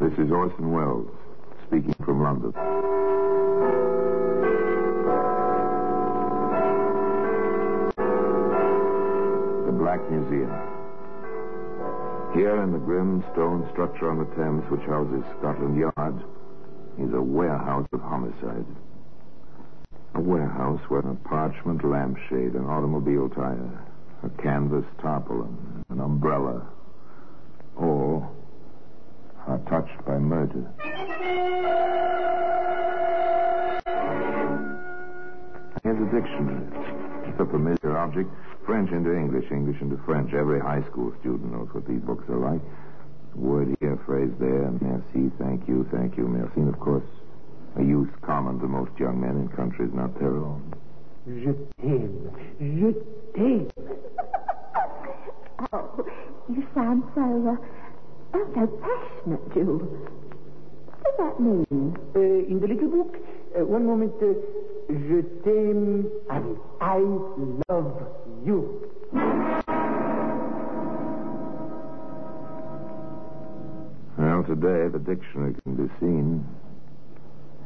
This is Orson Welles speaking from London. The Black Museum. Here in the grim stone structure on the Thames, which houses Scotland Yard, is a warehouse of homicide. A warehouse where a parchment lampshade, an automobile tire, a canvas tarpaulin, an umbrella, all are touched by murder. Here's a dictionary. It's a familiar object. French into English, English into French. Every high school student knows what these books are like. Word here, phrase there, merci, thank you, thank you, merci. And of course, a use common to most young men in countries not their own. Je t'aime. Je t'aime. Oh, you sound so, uh, oh, so passionate, Jules. What does that mean? Uh, in the little book, uh, one moment, uh, je t'aime, and I love you. Well, today the dictionary can be seen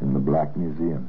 in the Black Museum.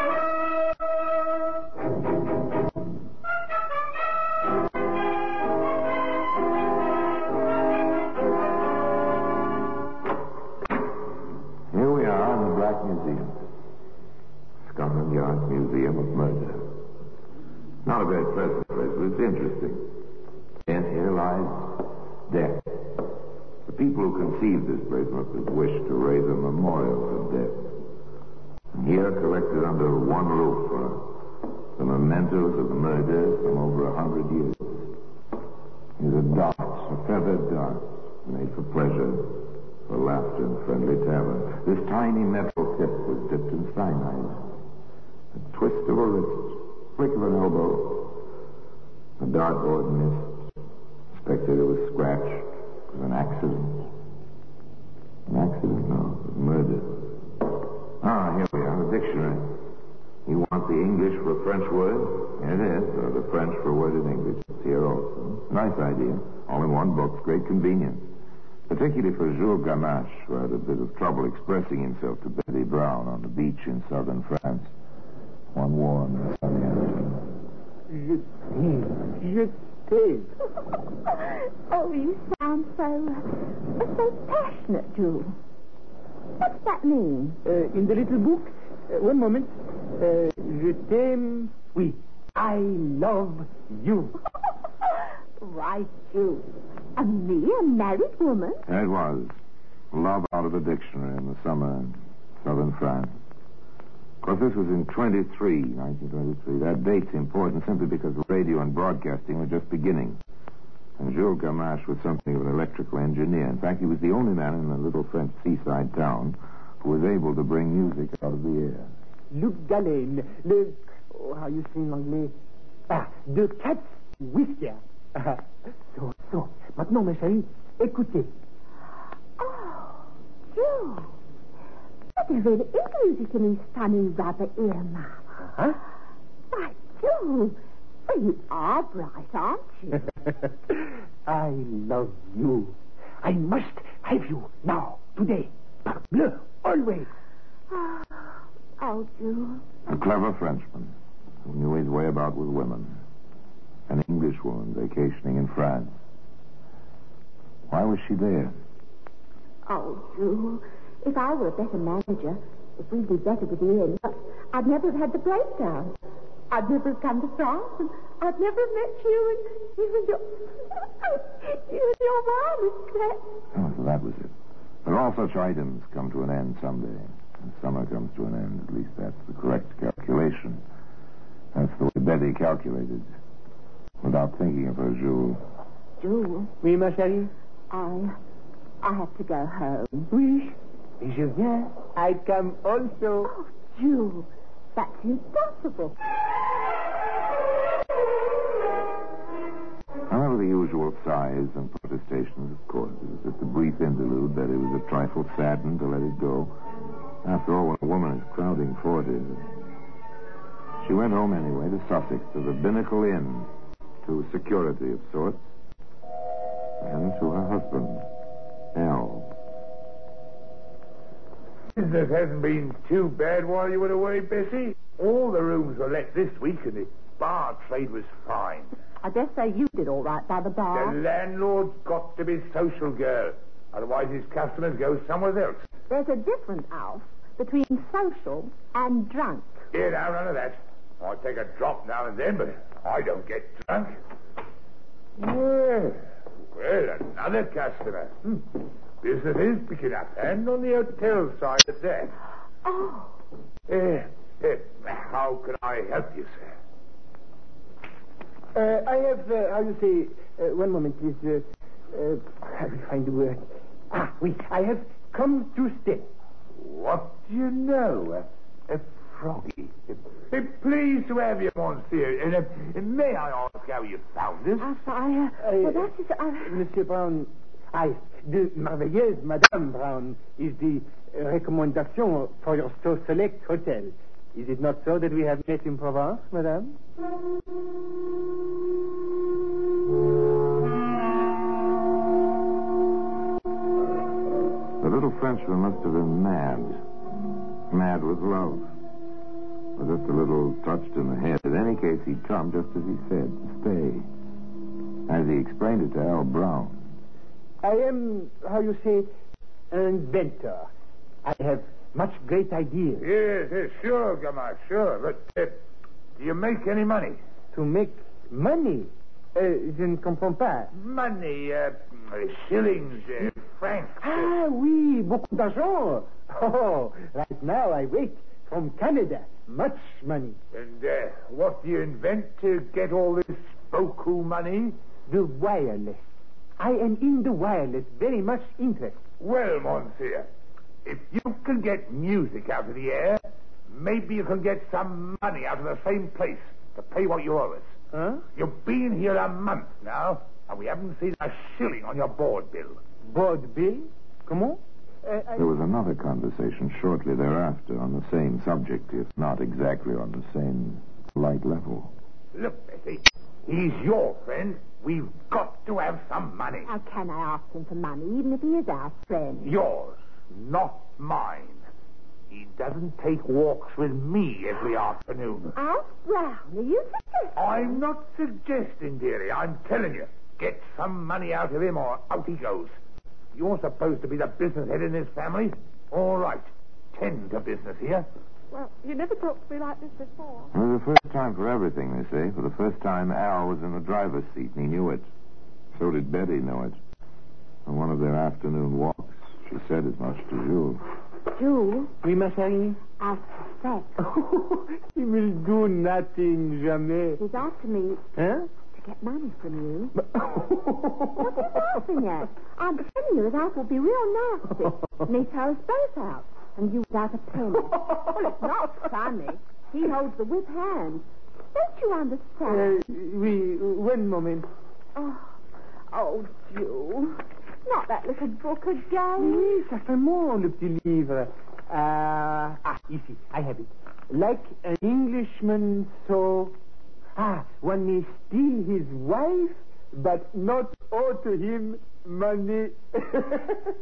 Museum. Scotland Yard Museum of Murder. Not a very pleasant place, but it's interesting. And here lies death. The people who conceived this place must have wished to raise a memorial to death. And here, collected under one roof, are the mementos of the murders from over a hundred years. Here's a dart, a feathered dart, made for pleasure, laughter and friendly tavern. This tiny metal tip was dipped in cyanide. A twist of a wrist, flick of an elbow. The dartboard missed. Spectator was scratched. It was an accident. An accident? No, it was murder. Ah, here we are, the dictionary. You want the English for a French word? Here it is, or the French for a word in English. It's here also. Nice idea. All in one book. Great convenience. Particularly for Jules Gamache, who had a bit of trouble expressing himself to Betty Brown on the beach in southern France. One warm and sunny afternoon. Je t'aime. Je t'aime. Oh, you sound so, uh, so passionate, Jules. What's that mean? Uh, in the little book, uh, one moment, uh, je t'aime, oui, I love you. right, you. A me, a married woman? There it was. Love out of a dictionary in the summer in southern France. Of course, this was in 23, 1923. That date's important simply because radio and broadcasting were just beginning. And Jules Gamache was something of an electrical engineer. In fact, he was the only man in the little French seaside town who was able to bring music out of the air. Luc Gallen, le, oh, how you say in anglais? Ah, de Cat's Whisker. so, so. Maintenant, mes chéris, écoutez. Oh, Joe. But there really is music in these funny rubber earmuffs. Huh? Why, Jules, well, you are bright, aren't you? I love you. I must have you now, today. Parbleu, always. oh, oh Jules. A clever Frenchman who knew his way about with women. An Englishwoman vacationing in France. Why was she there? Oh, Jules, if I were a better manager, if we'd be better with Ian, but I'd never have had the breakdown. I'd never have come to France, and I'd never have met you and you and your you and your mom, Clem. Oh, so that was it. But all such items come to an end someday. And summer comes to an end. At least that's the correct calculation. That's the way Betty calculated. Without thinking of her Jules. Jules, Oui, ma chérie? I I have to go home. Oui. Et je viens. I come also. Oh, Jules, that's impossible. However, the usual sighs and protestations, of course. It was just a brief interlude. Betty was a trifle saddened to let it go. After all, when a woman is crowding forty. She went home anyway to Sussex, to the Binnacle Inn, to security of sorts, and to her husband, Al. Business hasn't been too bad while you were away, Bessie. All the rooms were let this week, and the bar trade was fine. I dare say you did all right by the bar. The landlord's got to be social, girl. Otherwise, his customers go somewhere else. There's a difference, Alf, between social and drunk. Here, now, none of that. I take a drop now and then, but I don't get drunk. Well, well, another customer. Hmm. Business is picking up, and on the hotel side of that. Oh, Eh, eh, how can I help you, sir? Uh, I have, uh, how you say, uh, one moment, please. Uh, uh, I will find the word. Ah, oui, I have come to stay. What do you know? A, a froggy. Eh, pleased to have you, Monsieur. And, uh, may I ask how you found us? Alf, I, uh, well, that is, uh, Monsieur Brown, I, the merveilleuse Madame Brown is the uh, recommendation for your so select hotel. Is it not so that we have met in Provence, Madame? The little Frenchman must have been mad. Mad with love. Or just a little touched in the head. In any case, he'd come just as he said, to stay. As he explained it to Al Brown. I am, how you say, an inventor. I have much great ideas. Yes, yes, sure, Gamma, sure. But uh, do you make any money? To make money. Uh, je ne comprends pas. Money, uh, shillings, uh, francs. Ah, oui, beaucoup d'argent. Oh, right now I wait from Canada. Much money. and uh, what do you invent to get all this beaucoup money? The wireless. I am in the wireless, very much interested. Well, Monsieur, if you can get music out of the air, maybe you can get some money out of the same place to pay what you owe us. Huh? You've been here a month now, and we haven't seen a shilling on your board bill. Board bill? Comment? Uh, I- There was another conversation shortly thereafter on the same subject, if not exactly on the same light level. Look, Betty, he's your friend. We've got to have some money. how can I ask him for money, even if he is our friend? Yours, not mine. He doesn't take walks with me every afternoon. Alf Brown, are you suggesting? I'm not suggesting, dearie. I'm telling you. Get some money out of him or out he goes. You're supposed to be the business head in this family. All right. Tend to business here. Well, you never talked to me like this before. It was the first time for everything, they say. For the first time, Al was in the driver's seat, and he knew it. So did Betty know it. On one of their afternoon walks, she said as much to Jules. Jules, Oui, ma chérie? Alf suspects. Oh, he will do nothing, jamais. He's after me Huh? To get money from you. But- What are you laughing at? I'm telling you that will be real nasty. and he throw us both out. And you without a penny. well, it's not funny. He holds the whip hand. Don't you Uh, understand? oui, one moment. Oh, oh, Jules. Not that little book again. Oui, ça fait mon, le petit livre. Ah, ah, ici, I have it. Like an Englishman, so... Ah, one may steal his wife, but not owe to him money.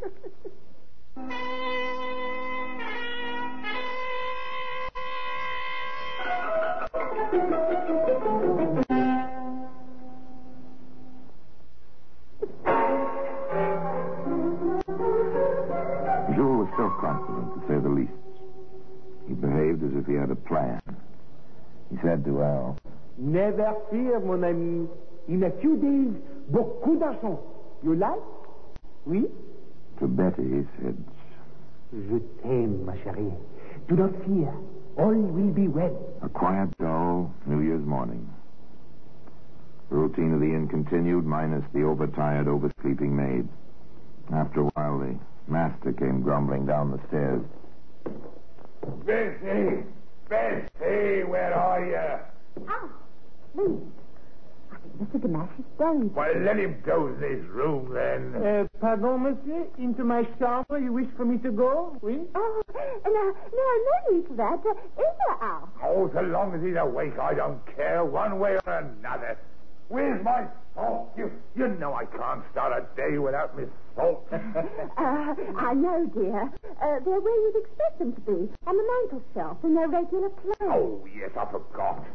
Jules was self-confident, to say the least. He behaved as if he had a plan. He said to Al, Never fear, mon ami. In a few days, beaucoup d'argent. You like? Oui? to Betty, he said, Je t'aime, ma chérie. Do not fear. All will be well. A quiet, dull New Year's morning. The routine of the inn continued, minus the overtired, oversleeping maid. After a while, the master came grumbling down the stairs. Bessie! Bessie, where are you? Ah, please. I think Mr. Gamache is buried. Well, let him go to his room then. Uh, pardon, monsieur? Into my chambre you wish for me to go? Oui? Oh, no, no, no need for that. Uh, is there, Al? Oh, so long as he's awake, I don't care, one way or another. Where's my salt? You, you know I can't start a day without my Salt. Uh, I know, dear. Uh, they're where you'd expect them to be, on the mantel shelf in their regular place. oh, yes, I forgot.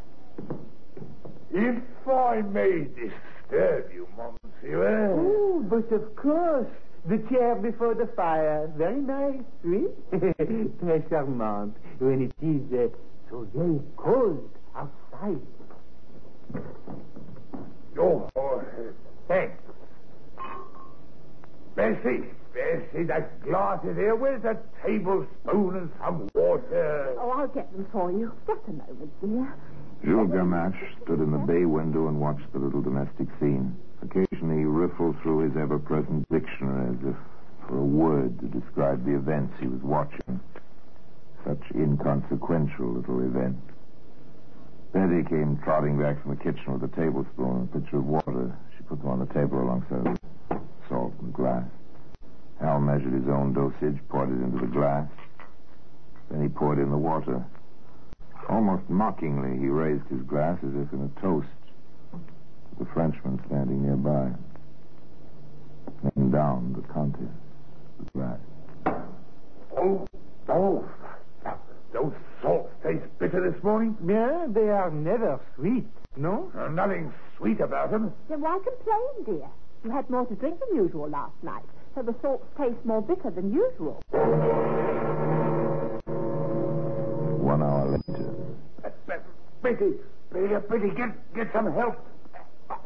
If I may disturb you, Monsieur. Oh, but of course. The chair before the fire. Very nice, oui? Très charmant. When it is uh, so very cold outside. Oh, oh, thanks. Bessie, Bessie, that glass is here. Where's the tablespoon and some water? Oh, I'll get them for you. Just a moment, dear. Jules Gamache stood in the bay window and watched the little domestic scene. Occasionally he riffled through his ever-present dictionary as if for a word to describe the events he was watching. Such inconsequential little events. Betty came trotting back from the kitchen with a tablespoon and a pitcher of water. She put them on the table alongside of salt and glass. Hal measured his own dosage, poured it into the glass. Then he poured in the water. Almost mockingly, he raised his glass as if in a toast to the Frenchman standing nearby. Then down the contents of the glass. Oh, oh. Those salts taste bitter this morning. Yeah, they are never sweet, no? Uh, nothing sweet about them. Then why complain, dear? You had more to drink than usual last night, so the salts taste more bitter than usual. Betty, Betty, Betty, get, get some help.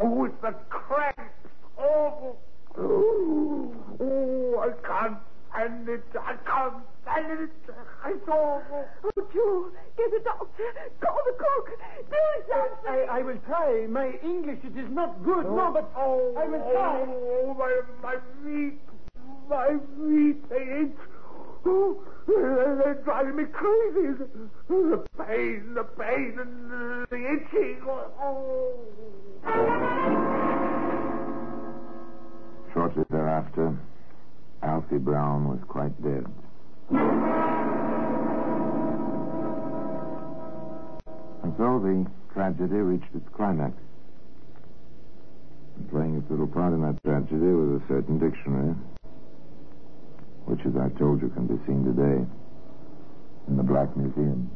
Oh, it's the cramps. Oh, oh, oh, I can't stand it. I can't stand it. It's awful. Oh, Joe, get a doctor. Call the cook. Do something. I, I will try. My English, it is not good, no, oh. but oh, I will try. Oh, my, my feet, my feet, they. They're driving me crazy. The pain, the pain, and the itching. Oh. shortly thereafter, Alfie Brown was quite dead. And so the tragedy reached its climax. And playing its little part in that tragedy was a certain dictionary, which, as I told you, can be seen today in the Black Museum.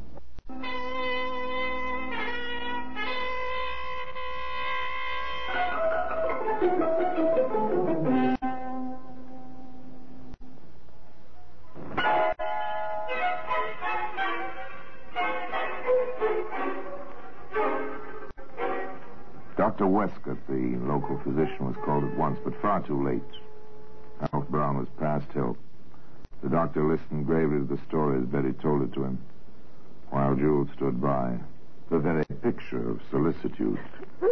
Dr. Westcott, the local physician, was called at once, but far too late. Alf Brown was past help. The doctor listened gravely to the story as Betty told it to him, while Jules stood by, the very picture of solicitude.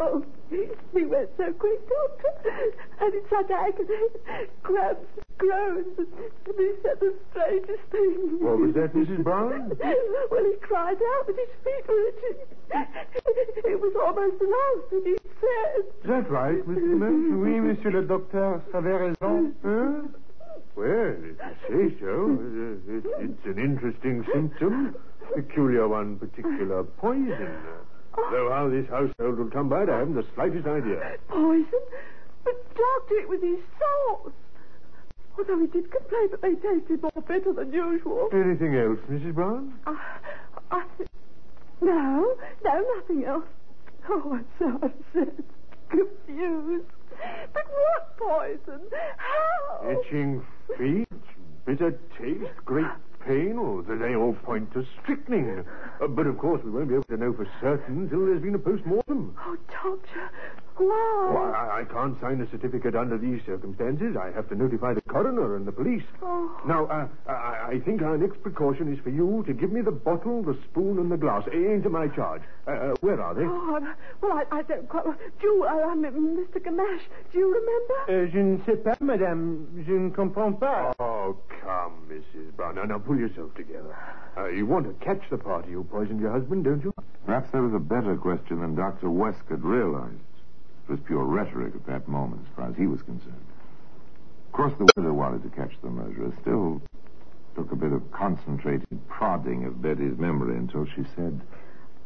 Oh, he went so quick, Doctor. And in such agony. Cramps, groans, and he said the strangest things. What was that, Mrs. Brown? Well, he cried out that his feet were itching. It was almost the last thing he said. Is that right, Mr. Mills? Oui, monsieur le docteur, ça avait raison. Huh? Well, if you say so, uh, it's an interesting symptom. Peculiar one, particular poison. Though how this household will come by it, I haven't the slightest idea. Poison? But, Doctor, it was his salts. Although he did complain that they tasted more bitter than usual. Anything else, Mrs. Brown? I, I th- no, no, nothing else. Oh, I'm so upset, confused. But what poison? How? Itching feet, bitter taste, great pain, or they all point to strychnine. Uh, but of course, we won't be able to know for certain until there's been a post-mortem. Oh, Doctor, why? Well, I, I can't sign a certificate under these circumstances. I have to notify the coroner and the police. Oh. Now, uh, I, I think our next precaution is for you to give me the bottle, the spoon, and the glass into my charge. Uh, uh, where are they? Oh, I'm- well, I, I don't quite. Do you, uh, um, Mr. Gamache, do you remember? Euh, je ne sais pas, madame. Je ne comprends pas. Oh, come, Mrs. Brown. Now, now, pull yourself together. Uh, you want to catch the party who poisoned your husband, don't you? Perhaps there was a better question than Dr. Westcott realized. It was pure rhetoric at that moment, as far as he was concerned. Of course, the widow wanted to catch the murderer. Still, took a bit of concentrated prodding of Betty's memory until she said,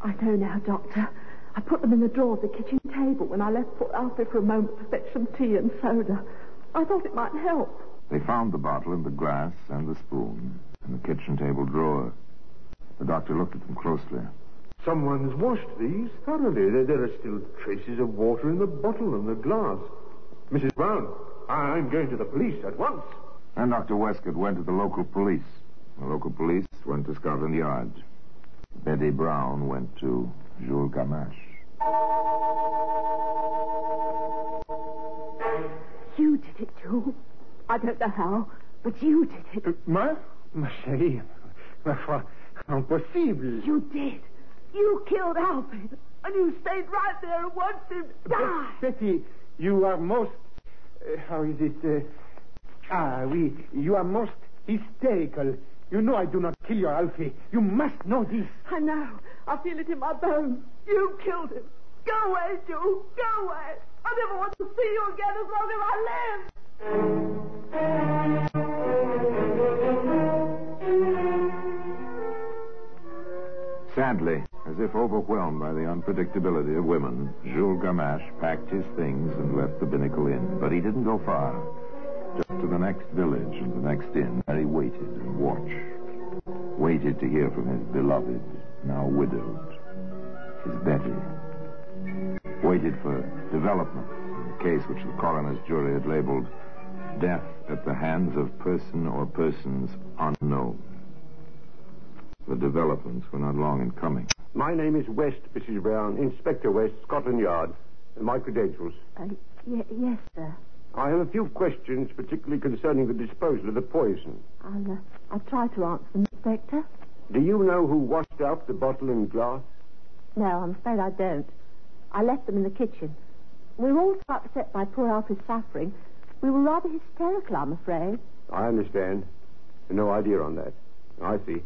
I know now, Doctor. I put them in the drawer of the kitchen table when I left poor Alfie for a moment to fetch some tea and soda. I thought it might help. They found the bottle and the glass and the spoon in the kitchen table drawer. The doctor looked at them closely. Someone's washed these thoroughly. There, there are still traces of water in the bottle and the glass. Mrs. Brown, I- I'm going to the police at once. And Dr. Westcott went to the local police. The local police went to Scotland Yard. Betty Brown went to Jules Gamache. You did it, Joe. I don't know how, but you did it. Euh, moi Ma chérie, ma foi, impossible. You did. You killed Alfie, and you stayed right there and watched him die. Betty, you are most. Uh, how is it? Uh, ah, oui. You are most hysterical. You know I do not kill your Alfie. You must know this. I know. I feel it in my bones. You killed him. Go away, Joe. Go away. I never want to see you again as long as I live. Sadly, as if overwhelmed by the unpredictability of women, Jules Gamache packed his things and left the Binnacle Inn. But he didn't go far. Just to the next village and the next inn, where he waited and watched. Waited to hear from his beloved, now widowed, his Betty. Waited for developments in the case which the coroner's jury had labeled death at the hands of person or persons unknown. The developments were not long in coming. My name is West, Mrs. Brown, Inspector West, Scotland Yard. My credentials. Uh, y- yes, sir. I have a few questions, particularly concerning the disposal of the poison. I'll, uh, I'll try to answer them, Inspector. Do you know who washed out the bottle and glass? No, I'm afraid I don't. I left them in the kitchen. We were all so upset by poor Alfie's suffering. We were rather hysterical, I'm afraid. I understand. No idea on that. I see.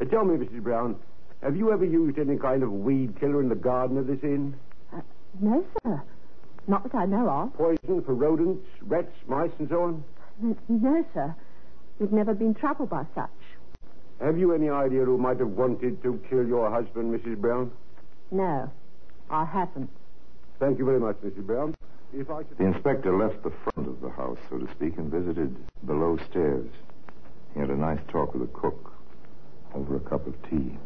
Uh, tell me, Mrs. Brown, have you ever used any kind of weed killer in the garden of this inn? Uh, no, sir. Not that I know of. Poison for rodents, rats, mice, and so on? N- no, sir. We've never been troubled by such. Have you any idea who might have wanted to kill your husband, Mrs. Brown? No, I haven't. Thank you very much, Mrs. Brown. If I could... The inspector left the front of the house, so to speak, and visited below stairs. He had a nice talk with the cook over a cup of tea.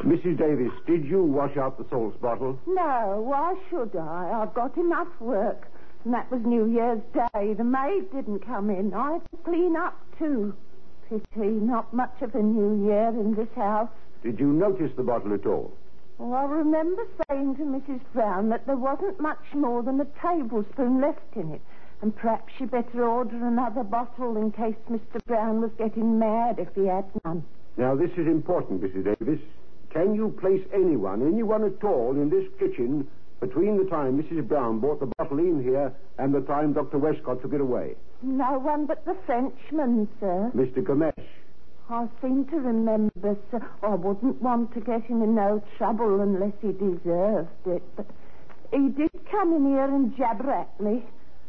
Mrs. Davis, did you wash out the salts bottle? No, why should I? I've got enough work. And that was New Year's Day. The maid didn't come in. I had to clean up, too. Pity, not much of a New Year in this house. Did you notice the bottle at all? Oh, I remember saying to Mrs. Brown that there wasn't much more than a tablespoon left in it. And perhaps she'd better order another bottle in case Mr. Brown was getting mad if he had none. Now, this is important, Mrs. Davis. Can you place anyone, anyone at all, in this kitchen between the time Mrs. Brown brought the bottle in here and the time Dr. Westcott took it away? No one but the Frenchman, sir. Mr. Gamache. I seem to remember, sir. I wouldn't want to get him in no trouble unless he deserved it. But he did come in here and jabber at me.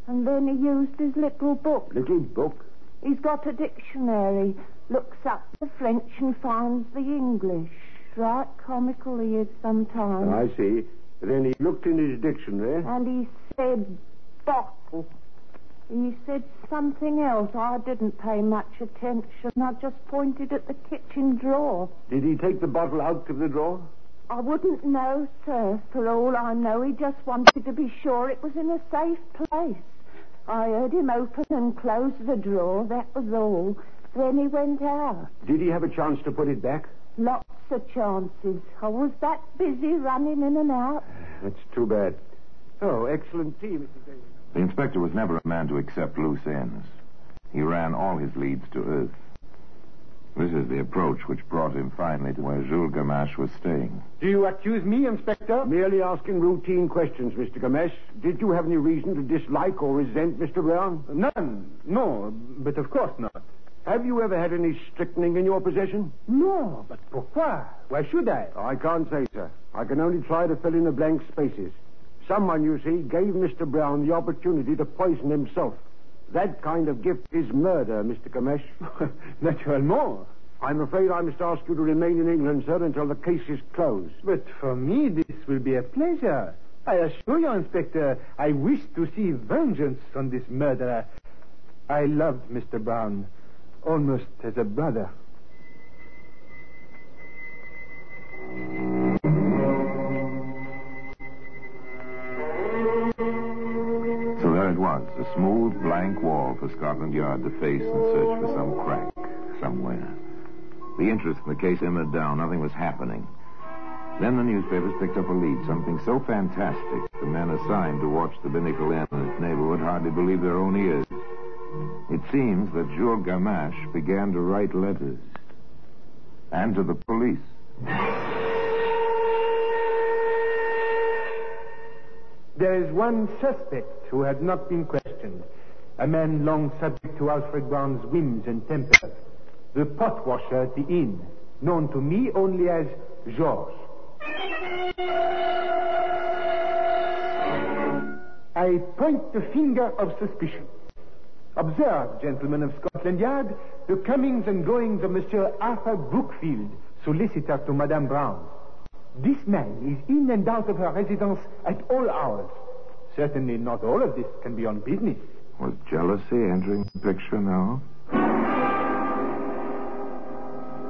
And then he used his little book. Little book. He's got a dictionary. Looks up the French and finds the English. Right comical he is sometimes. I see. Then he looked in his dictionary. And he said bottle. He said something else. I didn't pay much attention. I just pointed at the kitchen drawer. Did he take the bottle out of the drawer? I wouldn't know, sir. For all I know, he just wanted to be sure it was in a safe place. I heard him open and close the drawer, that was all. Then he went out. Did he have a chance to put it back? Lots of chances. I was that busy running in and out. That's too bad. Oh, excellent tea, Mrs. Davis. The inspector was never a man to accept loose ends. He ran all his leads to earth. This is the approach which brought him finally to where Jules Gamache was staying. Do you accuse me, Inspector? Merely asking routine questions, Mr. Gamache. Did you have any reason to dislike or resent Mr. Brown? None. No, but of course not. Have you ever had any strychnine in your possession? No, but pourquoi? Why should I? I can't say, sir. I can only try to fill in the blank spaces. Someone, you see, gave Mr. Brown the opportunity to poison himself. That kind of gift is murder, Mr. Gamache. Naturellement. I'm afraid I must ask you to remain in England, sir, until the case is closed. But for me, this will be a pleasure. I assure you, Inspector, I wish to see vengeance on this murderer. I loved Mr. Brown almost as a brother. So there it was, a smooth, blank wall for Scotland Yard to face and search for some crack somewhere. The interest in the case simmered down. Nothing was happening. Then the newspapers picked up a lead, something so fantastic the men assigned to watch the Binnacle Inn and its neighborhood hardly believed their own ears. It seems that Jules Gamache began to write letters. And to the police. There is one suspect who has not been questioned. A man long subject to Alfred Brown's whims and temper. The pot washer at the inn, known to me only as Georges. I point the finger of suspicion. Observe, gentlemen of Scotland Yard, the comings and goings of Monsieur Arthur Brookfield, solicitor to Madame Brown. This man is in and out of her residence at all hours. Certainly not all of this can be on business. Was jealousy entering the picture now?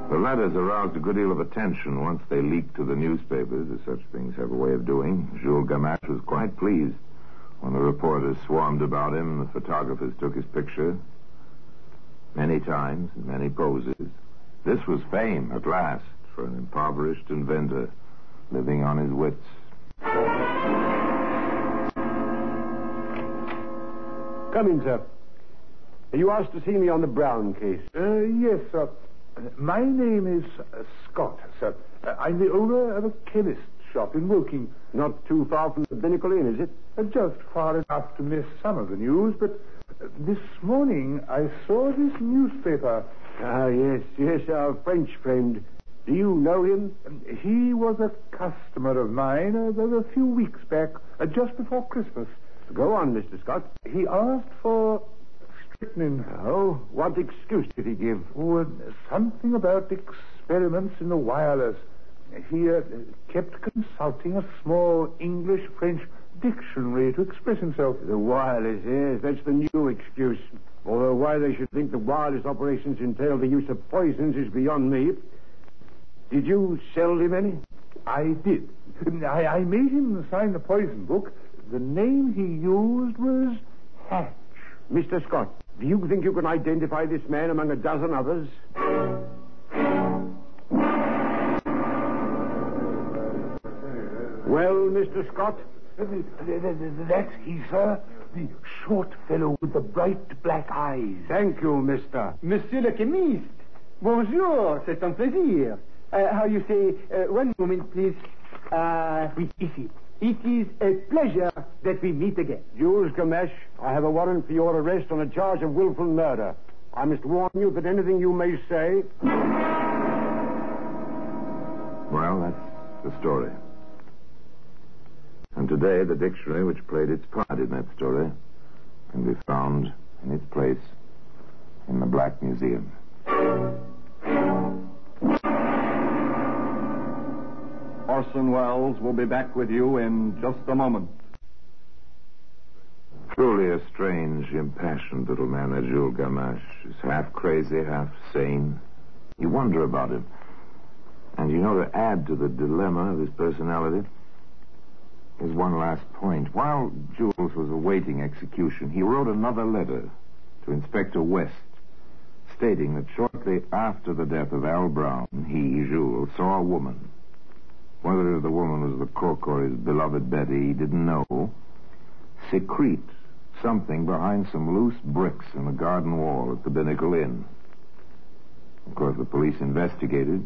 The letters aroused a good deal of attention once they leaked to the newspapers, as such things have a way of doing. Jules Gamache was quite pleased when the reporters swarmed about him and the photographers took his picture. Many times, in many poses. This was fame, at last, for an impoverished inventor living on his wits. Come in, sir. You asked to see me on the Brown case. Uh, yes, sir. My name is uh, Scott, sir. Uh, I'm the owner of a chemist's shop in Woking. Not too far from the Binnacle Inn, is it? Uh, just far enough to miss some of the news, but uh, this morning I saw this newspaper. Ah, yes, yes, our French friend. Do you know him? He was a customer of mine uh, a few weeks back, uh, just before Christmas. Go on, Mr. Scott. He asked for strychnine. Oh, what excuse did he give? Oh, uh, something about experiments in the wireless. He uh, kept consulting a small English-French dictionary to express himself. The wireless, yes, that's the new excuse. Although why they should think the wireless operations entail the use of poisons is beyond me. Did you sell him any? I did. I, I made him sign the poison book. The name he used was Hatch. Mr. Scott, do you think you can identify this man among a dozen others? Well, Mr. Scott? That's he, sir. The short fellow with the bright black eyes. Thank you, mister. Monsieur le chemiste. Bonjour, c'est un plaisir. Uh, how you say, uh, one moment, please. Uh, oui, ici. It is a pleasure that we meet again. Jules Gamache, I have a warrant for your arrest on a charge of willful murder. I must warn you that anything you may say. Well, that's the story. And today, the dictionary which played its part in that story can be found in its place in the Black Museum. Orson Welles will be back with you in just a moment. Truly a strange, impassioned little man, that Jules Gamache. He's half crazy, half sane. You wonder about him. And you know, to add to the dilemma of his personality, Here's one last point. While Jules was awaiting execution, he wrote another letter to Inspector West, stating that shortly after the death of Al Brown, he, Jules, saw a woman. Whether the woman was the cook or his beloved Betty, he didn't know. Secrete something behind some loose bricks in the garden wall at the Binnacle Inn. Of course, the police investigated.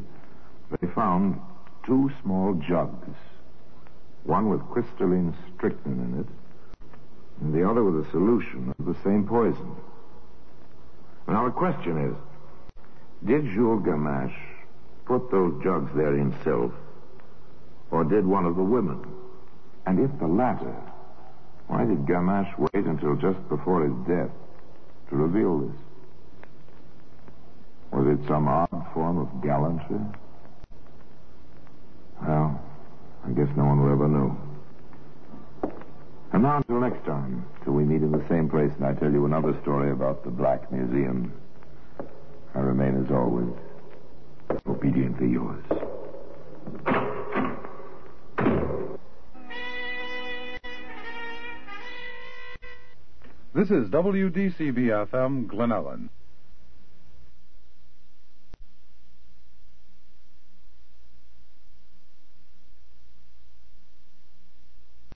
They found two small jugs, one with crystalline strychnine in it, and the other with a solution of the same poison. Now, the question is, did Jules Gamache put those jugs there himself, or did one of the women? And if the latter, why did Gamache wait until just before his death to reveal this? Was it some odd form of gallantry? Well, I guess no one will ever know. And now until next time, till we meet in the same place and I tell you another story about the Black Museum. I remain, as always, obediently yours. This is WDCB FM, Glen Ellyn.